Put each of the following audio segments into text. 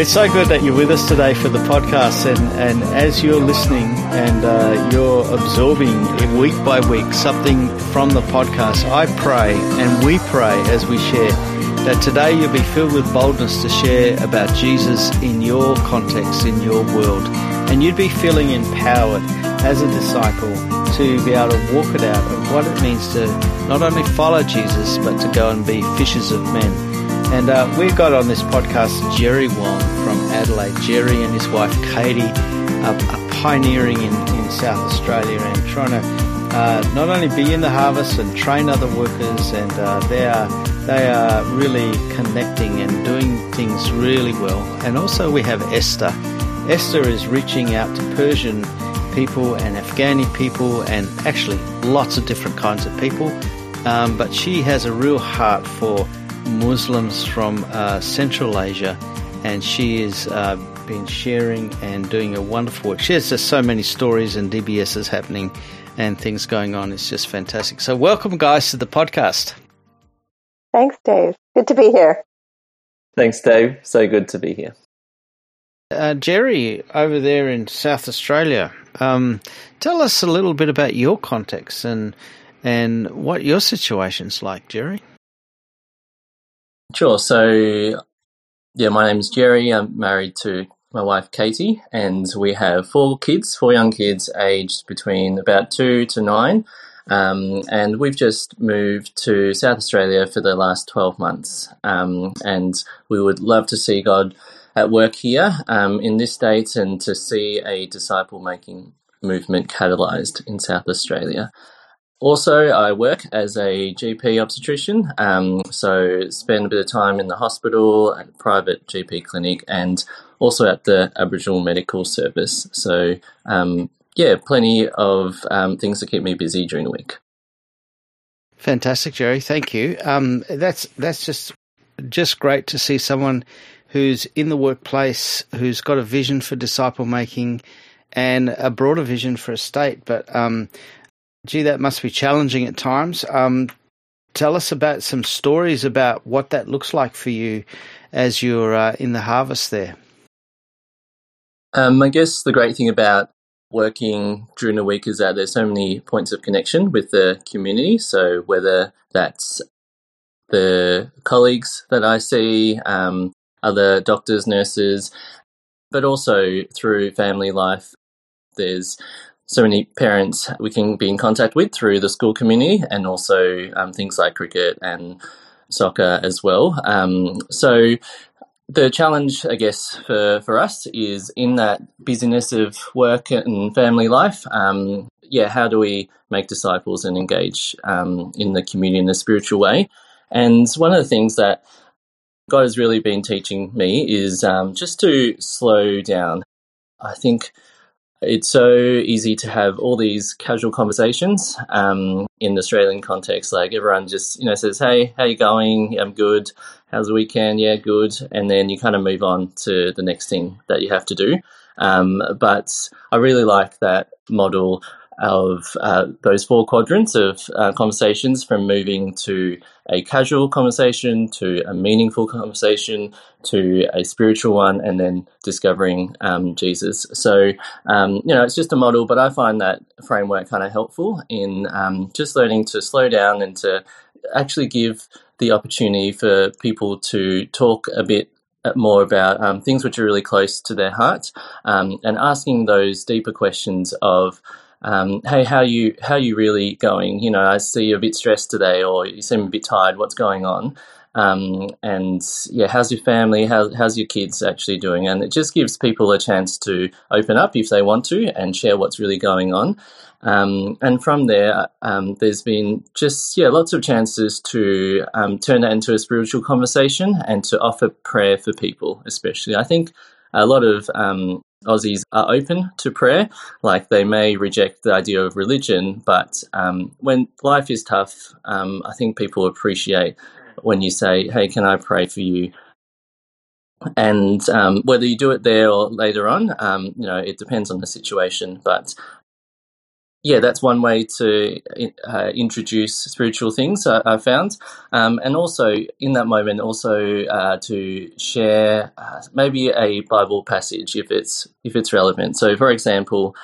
It's so good that you're with us today for the podcast. And, and as you're listening and uh, you're absorbing week by week something from the podcast, I pray and we pray as we share that today you'll be filled with boldness to share about Jesus in your context, in your world. And you'd be feeling empowered as a disciple to be able to walk it out of what it means to not only follow Jesus, but to go and be fishers of men. And uh, we've got on this podcast Jerry Wong from Adelaide. Jerry and his wife Katie are, are pioneering in, in South Australia and trying to uh, not only be in the harvest and train other workers, and uh, they are they are really connecting and doing things really well. And also we have Esther. Esther is reaching out to Persian people and Afghani people, and actually lots of different kinds of people. Um, but she has a real heart for Muslims from uh, Central Asia, and she has uh, been sharing and doing a wonderful work. She has just so many stories and DBSs happening and things going on. It's just fantastic. So, welcome, guys, to the podcast. Thanks, Dave. Good to be here. Thanks, Dave. So good to be here. Uh, Jerry, over there in South Australia, um, tell us a little bit about your context and and what your situation's like, Jerry. Sure. So, yeah, my name is Jerry. I'm married to my wife Katie, and we have four kids, four young kids, aged between about two to nine. Um, and we've just moved to South Australia for the last 12 months. Um, and we would love to see God at work here um, in this state and to see a disciple making movement catalyzed in South Australia. Also, I work as a GP obstetrician, um, so spend a bit of time in the hospital, at a private GP clinic, and also at the Aboriginal Medical Service. So, um, yeah, plenty of um, things to keep me busy during the week. Fantastic, Jerry. Thank you. Um, that's that's just just great to see someone who's in the workplace, who's got a vision for disciple making, and a broader vision for a state. But um, Gee, that must be challenging at times. Um, tell us about some stories about what that looks like for you as you're uh, in the harvest there. Um, I guess the great thing about working during the week is that there's so many points of connection with the community. So whether that's the colleagues that I see, um, other doctors, nurses, but also through family life, there's so many parents we can be in contact with through the school community and also um, things like cricket and soccer as well. Um, so the challenge, I guess, for, for us is in that busyness of work and family life. Um, yeah, how do we make disciples and engage um, in the community in a spiritual way? And one of the things that God has really been teaching me is um, just to slow down. I think it's so easy to have all these casual conversations um, in the Australian context. Like everyone just you know says, "Hey, how you going? I'm good. How's the weekend? Yeah, good." And then you kind of move on to the next thing that you have to do. Um, but I really like that model of uh, those four quadrants of uh, conversations from moving to a casual conversation to a meaningful conversation to a spiritual one and then discovering um, Jesus. So, um, you know, it's just a model, but I find that framework kind of helpful in um, just learning to slow down and to actually give the opportunity for people to talk a bit more about um, things which are really close to their heart um, and asking those deeper questions of um, hey, how you how you really going? You know, I see you're a bit stressed today, or you seem a bit tired. What's going on? Um, and yeah, how's your family? How, how's your kids actually doing? And it just gives people a chance to open up if they want to and share what's really going on. Um, and from there, um, there's been just yeah, lots of chances to um, turn that into a spiritual conversation and to offer prayer for people, especially. I think a lot of um, Aussies are open to prayer. Like they may reject the idea of religion, but um, when life is tough, um, I think people appreciate when you say, "Hey, can I pray for you?" And um, whether you do it there or later on, um, you know, it depends on the situation. But yeah, that's one way to uh, introduce spiritual things I, I found, um, and also in that moment, also uh, to share uh, maybe a Bible passage if it's if it's relevant. So, for example,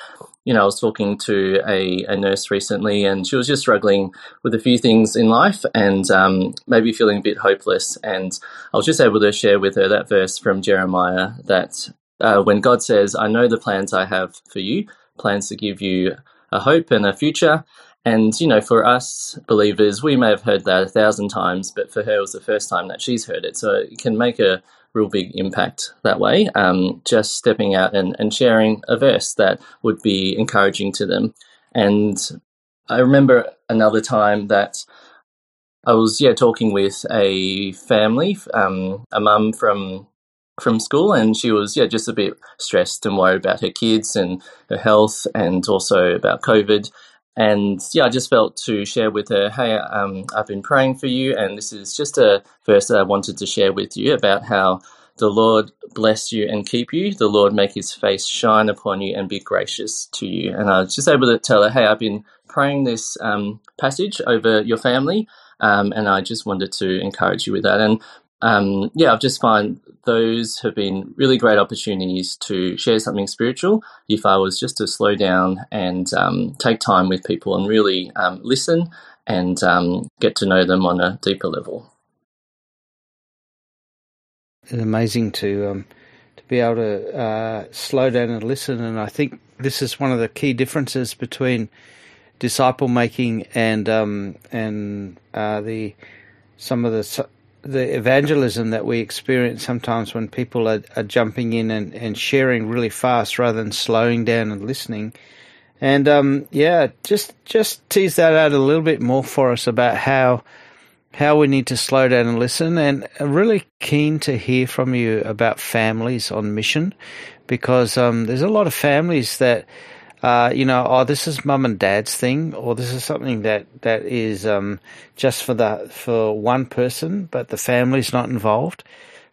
you know, I was talking to a, a nurse recently, and she was just struggling with a few things in life, and um, maybe feeling a bit hopeless. And I was just able to share with her that verse from Jeremiah that uh, when God says, "I know the plans I have for you, plans to give you." A hope and a future. And, you know, for us believers, we may have heard that a thousand times, but for her, it was the first time that she's heard it. So it can make a real big impact that way, um, just stepping out and, and sharing a verse that would be encouraging to them. And I remember another time that I was, yeah, talking with a family, um, a mum from from school and she was yeah just a bit stressed and worried about her kids and her health and also about covid. And yeah i just felt to share with her hey um, i've been praying for you and this is just a verse that i wanted to share with you about how the lord bless you and keep you. The lord make his face shine upon you and be gracious to you. And i was just able to tell her hey i've been praying this um, passage over your family um, and I just wanted to encourage you with that. And um, yeah, I've just find those have been really great opportunities to share something spiritual. If I was just to slow down and um, take time with people and really um, listen and um, get to know them on a deeper level. It's amazing to um, to be able to uh, slow down and listen, and I think this is one of the key differences between disciple making and um, and uh, the some of the the evangelism that we experience sometimes when people are, are jumping in and, and sharing really fast rather than slowing down and listening. And um, yeah, just just tease that out a little bit more for us about how how we need to slow down and listen. And I'm really keen to hear from you about families on mission, because um, there's a lot of families that uh, you know, oh, this is mum and dad's thing, or this is something that that is um, just for the for one person, but the family's not involved.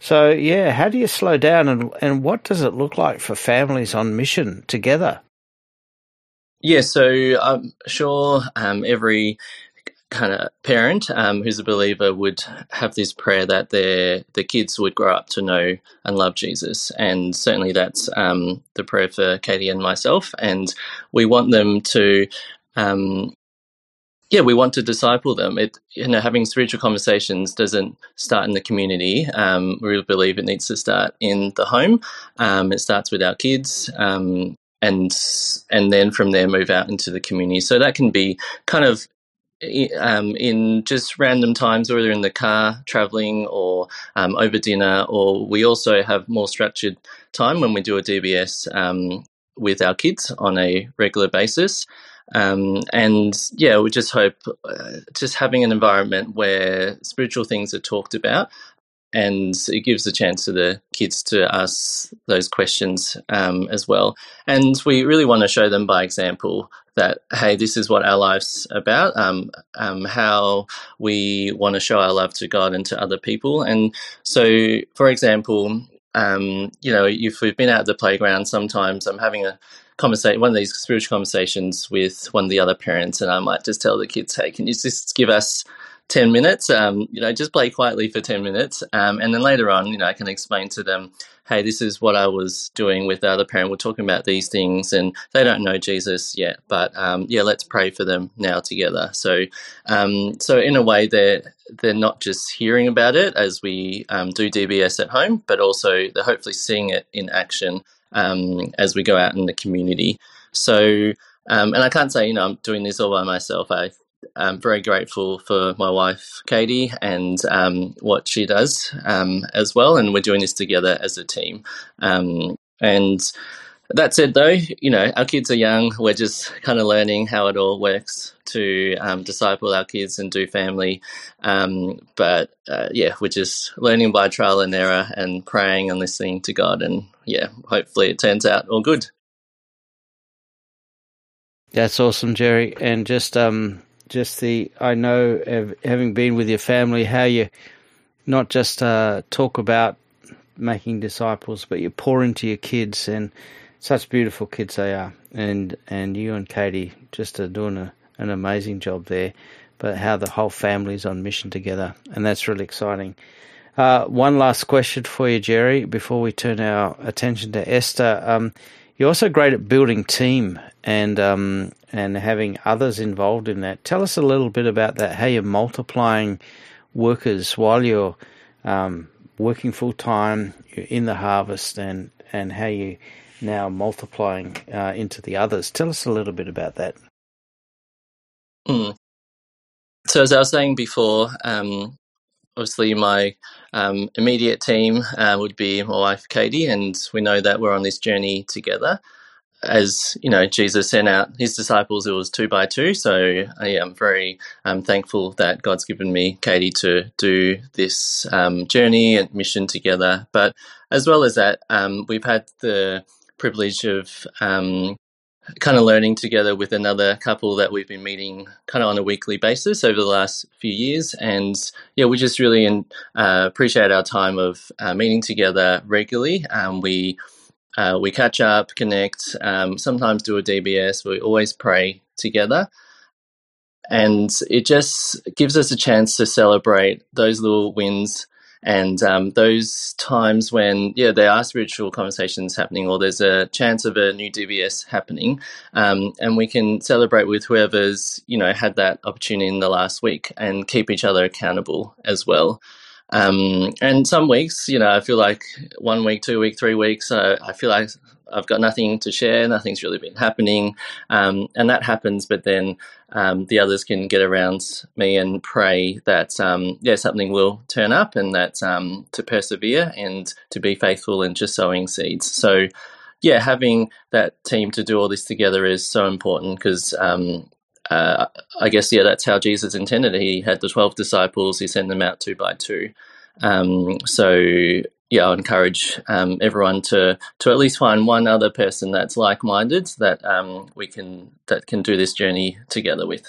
So, yeah, how do you slow down, and and what does it look like for families on mission together? Yeah, so I'm sure um, every kind of parent um, who's a believer would have this prayer that their the kids would grow up to know and love Jesus, and certainly that's um, the prayer for Katie and myself. And we want them to, um, yeah, we want to disciple them. It you know having spiritual conversations doesn't start in the community. Um, we really believe it needs to start in the home. Um, it starts with our kids. Um, and and then from there move out into the community. So that can be kind of um, in just random times, whether in the car traveling or um, over dinner, or we also have more structured time when we do a DBS um, with our kids on a regular basis. Um, and yeah, we just hope uh, just having an environment where spiritual things are talked about and it gives a chance to the kids to ask those questions um, as well. And we really want to show them by example that hey, this is what our life's about. Um, um, how we want to show our love to God and to other people. And so, for example, um, you know, if we've been out at the playground, sometimes I'm having a conversation, one of these spiritual conversations with one of the other parents, and I might just tell the kids, "Hey, can you just give us 10 minutes. Um, you know, just play quietly for 10 minutes. Um, and then later on, you know, I can explain to them, hey, this is what I was doing with the other parent. We're talking about these things and they don't know Jesus yet, but um, yeah, let's pray for them now together. So, um, so in a way, they're, they're not just hearing about it as we um, do DBS at home, but also they're hopefully seeing it in action um, as we go out in the community. So, um, and I can't say, you know, I'm doing this all by myself. I I'm very grateful for my wife, Katie, and um, what she does um, as well. And we're doing this together as a team. Um, and that said, though, you know, our kids are young. We're just kind of learning how it all works to um, disciple our kids and do family. Um, but uh, yeah, we're just learning by trial and error and praying and listening to God. And yeah, hopefully it turns out all good. That's awesome, Jerry. And just um, just the I know having been with your family how you not just uh, talk about making disciples, but you pour into your kids, and such beautiful kids they are, and and you and Katie just are doing a, an amazing job there. But how the whole family's on mission together, and that's really exciting. Uh, one last question for you, Jerry, before we turn our attention to Esther. Um, you're also great at building team and um, and having others involved in that. Tell us a little bit about that. How you're multiplying workers while you're um, working full time in the harvest, and and how you now multiplying uh, into the others. Tell us a little bit about that. Mm. So as I was saying before, um, obviously my um, immediate team uh, would be my wife Katie, and we know that we're on this journey together. As you know, Jesus sent out his disciples; it was two by two. So I am very um, thankful that God's given me Katie to do this um, journey and mission together. But as well as that, um, we've had the privilege of um, kind of learning together with another couple that we've been meeting kind of on a weekly basis over the last few years. And yeah, we just really uh, appreciate our time of uh, meeting together regularly. Um, we uh, we catch up, connect, um, sometimes do a DBS. We always pray together. And it just gives us a chance to celebrate those little wins and um, those times when, yeah, there are spiritual conversations happening or there's a chance of a new DBS happening, um, and we can celebrate with whoever's, you know, had that opportunity in the last week and keep each other accountable as well. Um, and some weeks, you know, I feel like one week, two week, three weeks, uh, I feel like I've got nothing to share. Nothing's really been happening, um, and that happens. But then um, the others can get around me and pray that um, yeah something will turn up, and that um, to persevere and to be faithful and just sowing seeds. So yeah, having that team to do all this together is so important because. Uh, I guess yeah, that's how Jesus intended. He had the twelve disciples. He sent them out two by two. Um, so yeah, I encourage um, everyone to to at least find one other person that's like minded that um, we can that can do this journey together with.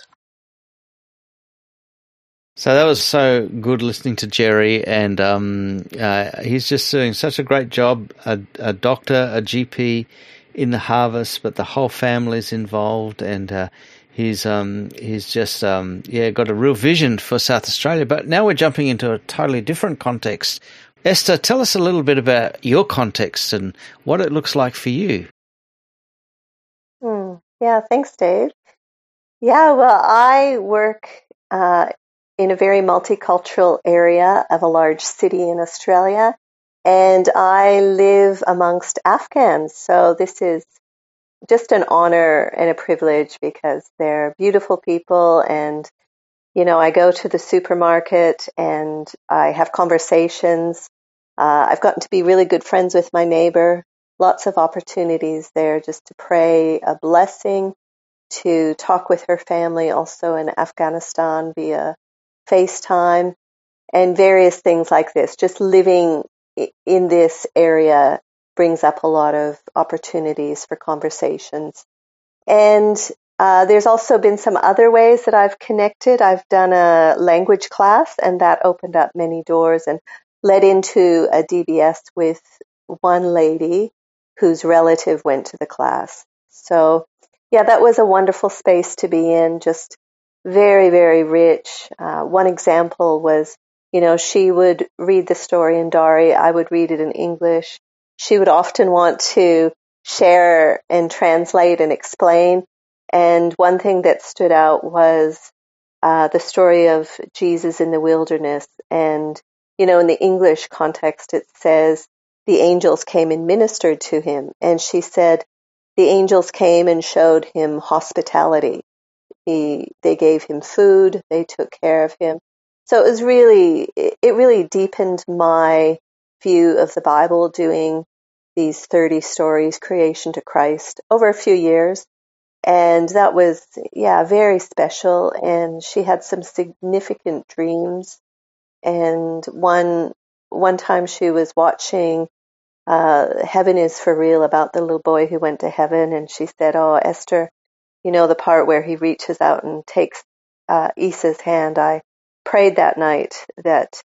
So that was so good listening to Jerry, and um, uh, he's just doing such a great job. A, a, doctor, a GP in the harvest, but the whole family's involved, and uh, he's um, he's just um, yeah got a real vision for South Australia. But now we're jumping into a totally different context Esther, tell us a little bit about your context and what it looks like for you. Hmm. Yeah, thanks, Dave. Yeah, well, I work uh, in a very multicultural area of a large city in Australia, and I live amongst Afghans. So this is just an honor and a privilege because they're beautiful people and you know, I go to the supermarket and I have conversations uh, I've gotten to be really good friends with my neighbor. Lots of opportunities there just to pray a blessing, to talk with her family also in Afghanistan via FaceTime, and various things like this. Just living in this area brings up a lot of opportunities for conversations. And uh, there's also been some other ways that I've connected. I've done a language class, and that opened up many doors. And led into a DBS with one lady whose relative went to the class. So, yeah, that was a wonderful space to be in, just very, very rich. Uh, one example was, you know, she would read the story in Dari, I would read it in English. She would often want to share and translate and explain. And one thing that stood out was uh, the story of Jesus in the wilderness and you know, in the English context, it says the angels came and ministered to him. And she said the angels came and showed him hospitality. He, they gave him food. They took care of him. So it was really, it really deepened my view of the Bible doing these 30 stories, creation to Christ, over a few years. And that was, yeah, very special. And she had some significant dreams and one one time she was watching uh, Heaven is for Real about the little boy who went to heaven, and she said, "Oh, Esther, you know the part where he reaches out and takes uh, Isa's hand. I prayed that night that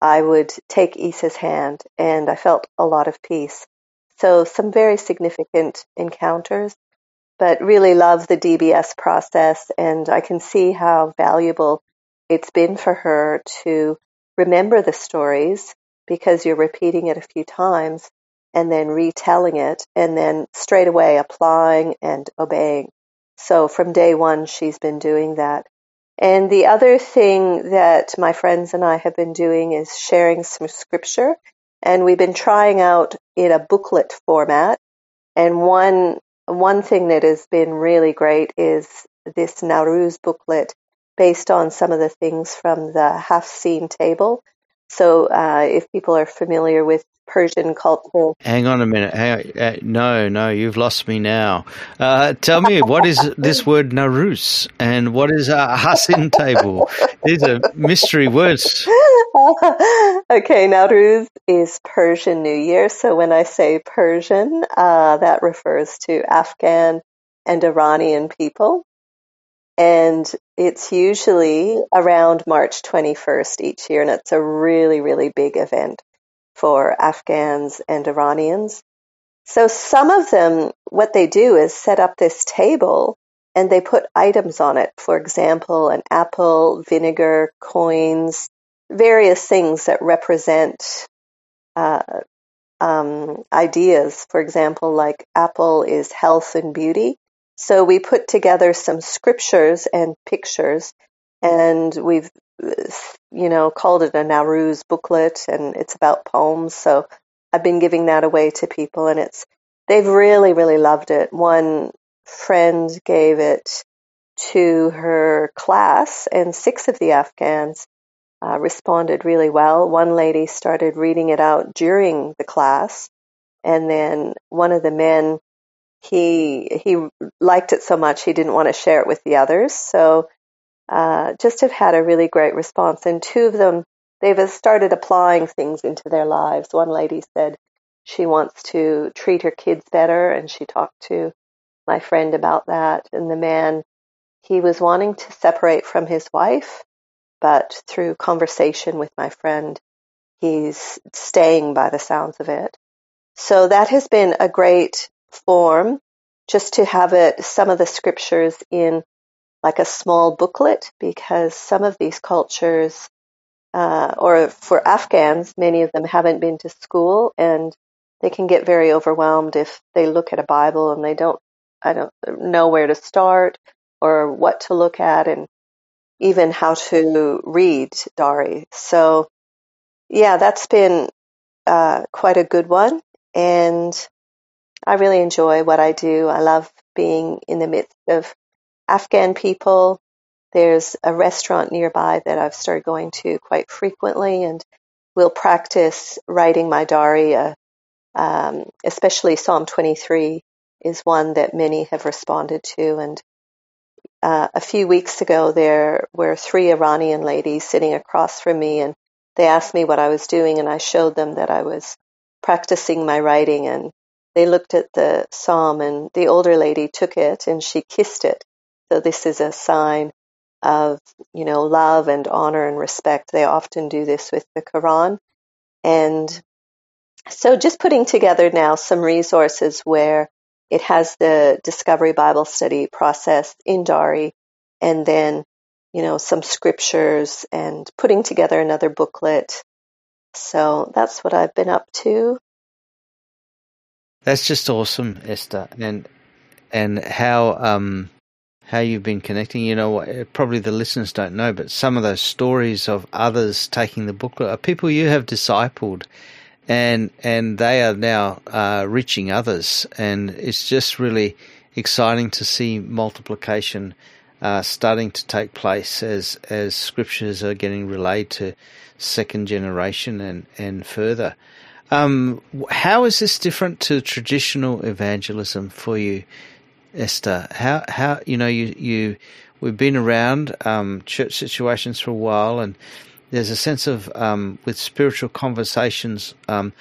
I would take Isa's hand, and I felt a lot of peace. So some very significant encounters, but really love the DBS process. And I can see how valuable it's been for her to remember the stories because you're repeating it a few times and then retelling it and then straight away applying and obeying. So from day one, she's been doing that. And the other thing that my friends and I have been doing is sharing some scripture. And we've been trying out in a booklet format. And one, one thing that has been really great is this Nowruz booklet based on some of the things from the Haft-seen table. So uh, if people are familiar with Persian culture. Hang on a minute. Hang on. Uh, no, no, you've lost me now. Uh, tell me, what is this word Narus and what is a Hassin table? These are mystery words. okay, Nowruz is Persian New Year. So when I say Persian, uh, that refers to Afghan and Iranian people. And it's usually around March 21st each year, and it's a really, really big event for Afghans and Iranians. So some of them, what they do is set up this table and they put items on it. For example, an apple, vinegar, coins, various things that represent uh, um, ideas. For example, like apple is health and beauty. So we put together some scriptures and pictures and we've you know, called it a Nowruz booklet and it's about poems. So I've been giving that away to people and it's, they've really, really loved it. One friend gave it to her class and six of the Afghans uh, responded really well. One lady started reading it out during the class and then one of the men he he liked it so much he didn't want to share it with the others so uh, just have had a really great response. And two of them, they've started applying things into their lives. One lady said she wants to treat her kids better, and she talked to my friend about that. And the man, he was wanting to separate from his wife, but through conversation with my friend, he's staying by the sounds of it. So that has been a great form just to have it, some of the scriptures in like a small booklet because some of these cultures, uh, or for Afghans, many of them haven't been to school and they can get very overwhelmed if they look at a Bible and they don't, I don't know where to start or what to look at and even how to read Dari. So, yeah, that's been uh, quite a good one. And I really enjoy what I do. I love being in the midst of Afghan people. There's a restaurant nearby that I've started going to quite frequently, and we'll practice writing my Dari. Uh, um, especially Psalm 23 is one that many have responded to. And uh, a few weeks ago, there were three Iranian ladies sitting across from me, and they asked me what I was doing, and I showed them that I was practicing my writing. And they looked at the psalm, and the older lady took it and she kissed it so this is a sign of, you know, love and honor and respect. They often do this with the Quran. And so just putting together now some resources where it has the Discovery Bible Study process in Dari and then, you know, some scriptures and putting together another booklet. So that's what I've been up to. That's just awesome, Esther. And and how um how you've been connecting. You know, eh, probably the listeners don't know, but some of those stories of others taking the booklet are people you have discipled, and and they are now uh, reaching others, and it's just really exciting to see multiplication uh, starting to take place as as scriptures are getting relayed to second generation and and further. Um, how is this different to traditional evangelism for you? Esther, how how you know you you we've been around um, church situations for a while, and there's a sense of um, with spiritual conversations um,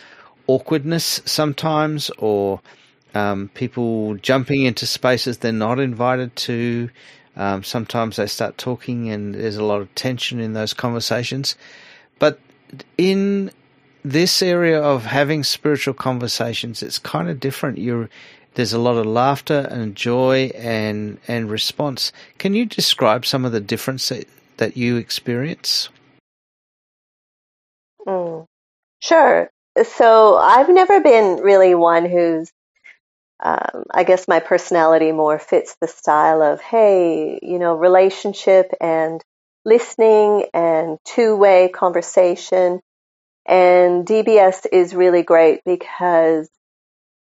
awkwardness sometimes, or um, people jumping into spaces they're not invited to. Um, sometimes they start talking, and there's a lot of tension in those conversations. But in this area of having spiritual conversations, it's kind of different. You're there's a lot of laughter and joy and and response. Can you describe some of the difference that, that you experience? Mm, sure. So I've never been really one who's um, I guess my personality more fits the style of, hey, you know, relationship and listening and two way conversation. And DBS is really great because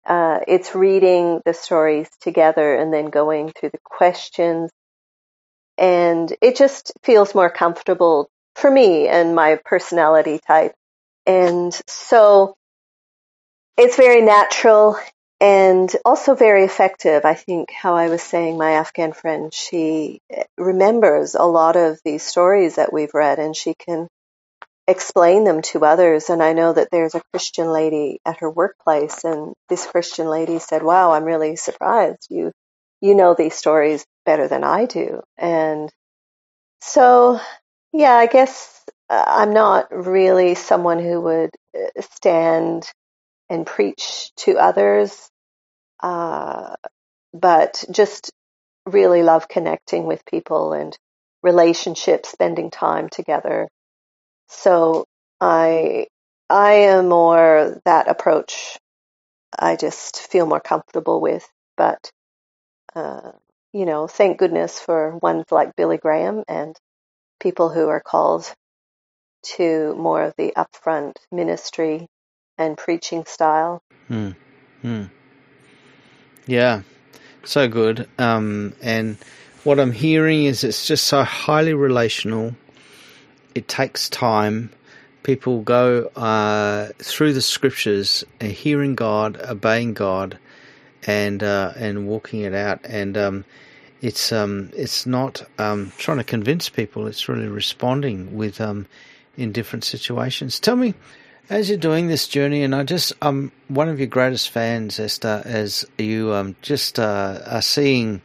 uh, it's reading the stories together and then going through the questions. And it just feels more comfortable for me and my personality type. And so it's very natural and also very effective. I think how I was saying, my Afghan friend, she remembers a lot of these stories that we've read and she can explain them to others. And I know that there's a Christian lady at her workplace and this Christian lady said, wow, I'm really surprised. You, you know these stories better than I do. And so, yeah, I guess uh, I'm not really someone who would uh, stand and preach to others, uh, but just really love connecting with people and relationships, spending time together. So I I am more that approach. I just feel more comfortable with, but uh, you know, thank goodness for ones like Billy Graham and people who are called to more of the upfront ministry and preaching style. Hmm. Hmm. Yeah, so good. Um, and what I'm hearing is it's just so highly relational. It takes time. People go uh, through the scriptures, uh, hearing God, obeying God, and uh, and walking it out. And um, it's um, it's not um, trying to convince people. It's really responding with um, in different situations. Tell me, as you're doing this journey, and I just, I'm one of your greatest fans, Esther, as you um, just uh, are seeing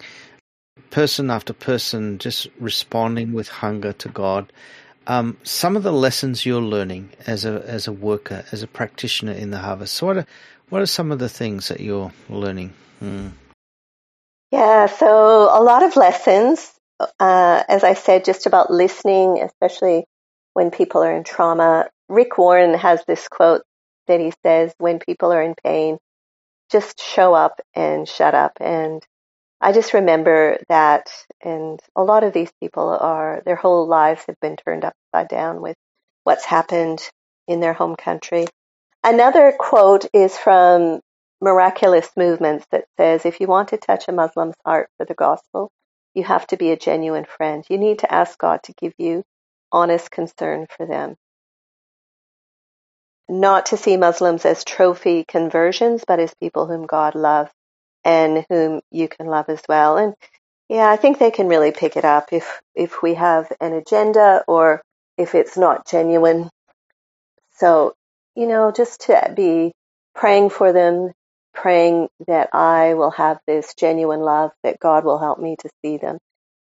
person after person just responding with hunger to God. Um, some of the lessons you're learning as a as a worker, as a practitioner in the harvest. So what are what are some of the things that you're learning? Hmm. Yeah, so a lot of lessons. Uh, as I said, just about listening, especially when people are in trauma, Rick Warren has this quote that he says, when people are in pain, just show up and shut up. And I just remember that. And a lot of these people are, their whole lives have been turned upside down with what's happened in their home country. Another quote is from Miraculous Movements that says, if you want to touch a Muslim's heart for the gospel, you have to be a genuine friend. You need to ask God to give you honest concern for them not to see Muslims as trophy conversions, but as people whom God loves and whom you can love as well. And yeah, I think they can really pick it up if if we have an agenda or if it's not genuine. So, you know, just to be praying for them, praying that I will have this genuine love, that God will help me to see them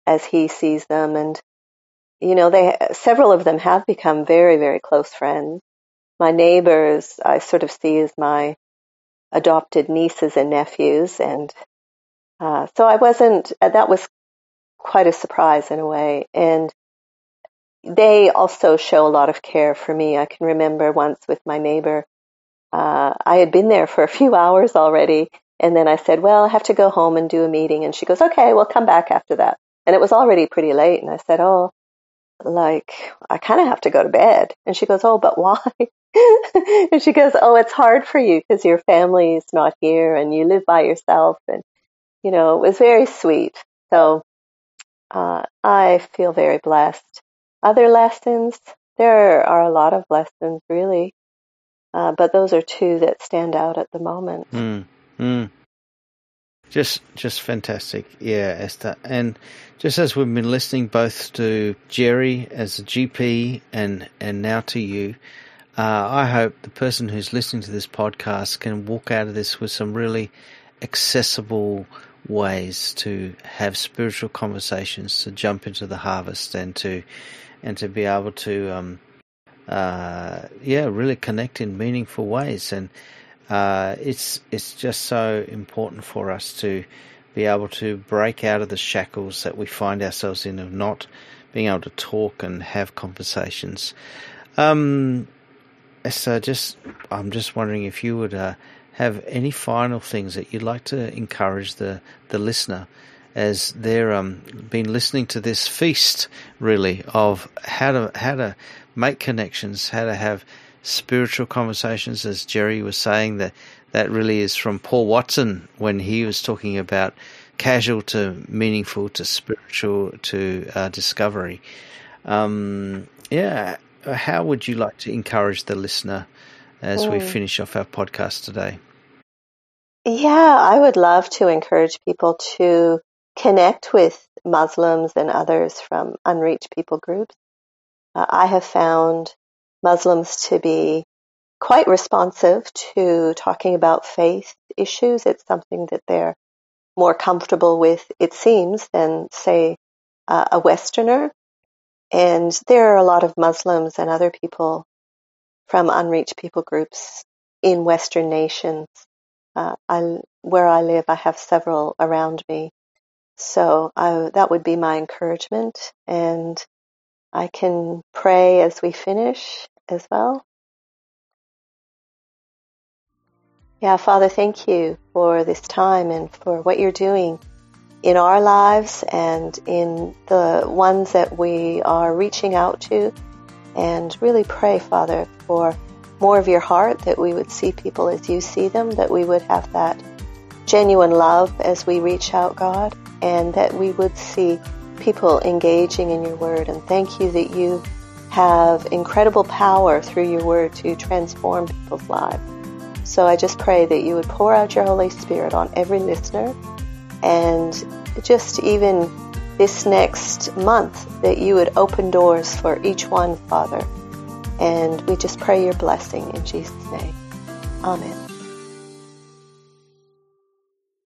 as He sees them. And, you know, they several of them have become very, very close friends my neighbors I sort of see as my adopted nieces and nephews, and uh, so I wasn't. Uh, that was quite a surprise in a way, and they also show a lot of care for me. I can remember once with my neighbor, uh, I had been there for a few hours already, and then I said, "Well, I have to go home and do a meeting," and she goes, "Okay, we'll come back after that." And it was already pretty late, and I said, "Oh." Like, I kind of have to go to bed. And she goes, Oh, but why? and she goes, "Oh, it's hard for you because your family is not here and you live by yourself." And you know, it was very sweet. So uh, I feel very blessed. Other lessons, there are a lot of lessons, really, uh, but those are two that stand out at the moment. Mm, mm. Just, just fantastic, yeah, Esther. And just as we've been listening both to Jerry as a GP and and now to you, uh, I hope the person who's listening to this podcast can walk out of this with some really accessible ways to have spiritual conversations, to jump into the harvest, and to and to be able to um, uh, yeah, really connect in meaningful ways. And uh, it's it's just so important for us to be able to break out of the shackles that we find ourselves in of not being able to talk and have conversations. Um, so just I'm just wondering if you would uh, have any final things that you'd like to encourage the the listener as they're um, been listening to this feast really of how to how to make connections, how to have spiritual conversations, as Jerry was saying that that really is from Paul Watson when he was talking about casual to meaningful to spiritual to uh, discovery. Um, yeah, how would you like to encourage the listener as mm. we finish off our podcast today? Yeah, I would love to encourage people to connect with Muslims and others from unreached people groups. Uh, I have found Muslims to be quite responsive to talking about faith issues. It's something that they're more comfortable with, it seems, than, say, uh, a Westerner. And there are a lot of Muslims and other people from unreached people groups in Western nations. Uh, I, where I live, I have several around me. So I, that would be my encouragement. And I can pray as we finish as well. Yeah, Father, thank you for this time and for what you're doing in our lives and in the ones that we are reaching out to. And really pray, Father, for more of your heart, that we would see people as you see them, that we would have that genuine love as we reach out, God, and that we would see people engaging in your word. And thank you that you have incredible power through your word to transform people's lives. So I just pray that you would pour out your Holy Spirit on every listener and just even this next month that you would open doors for each one, Father. And we just pray your blessing in Jesus' name. Amen.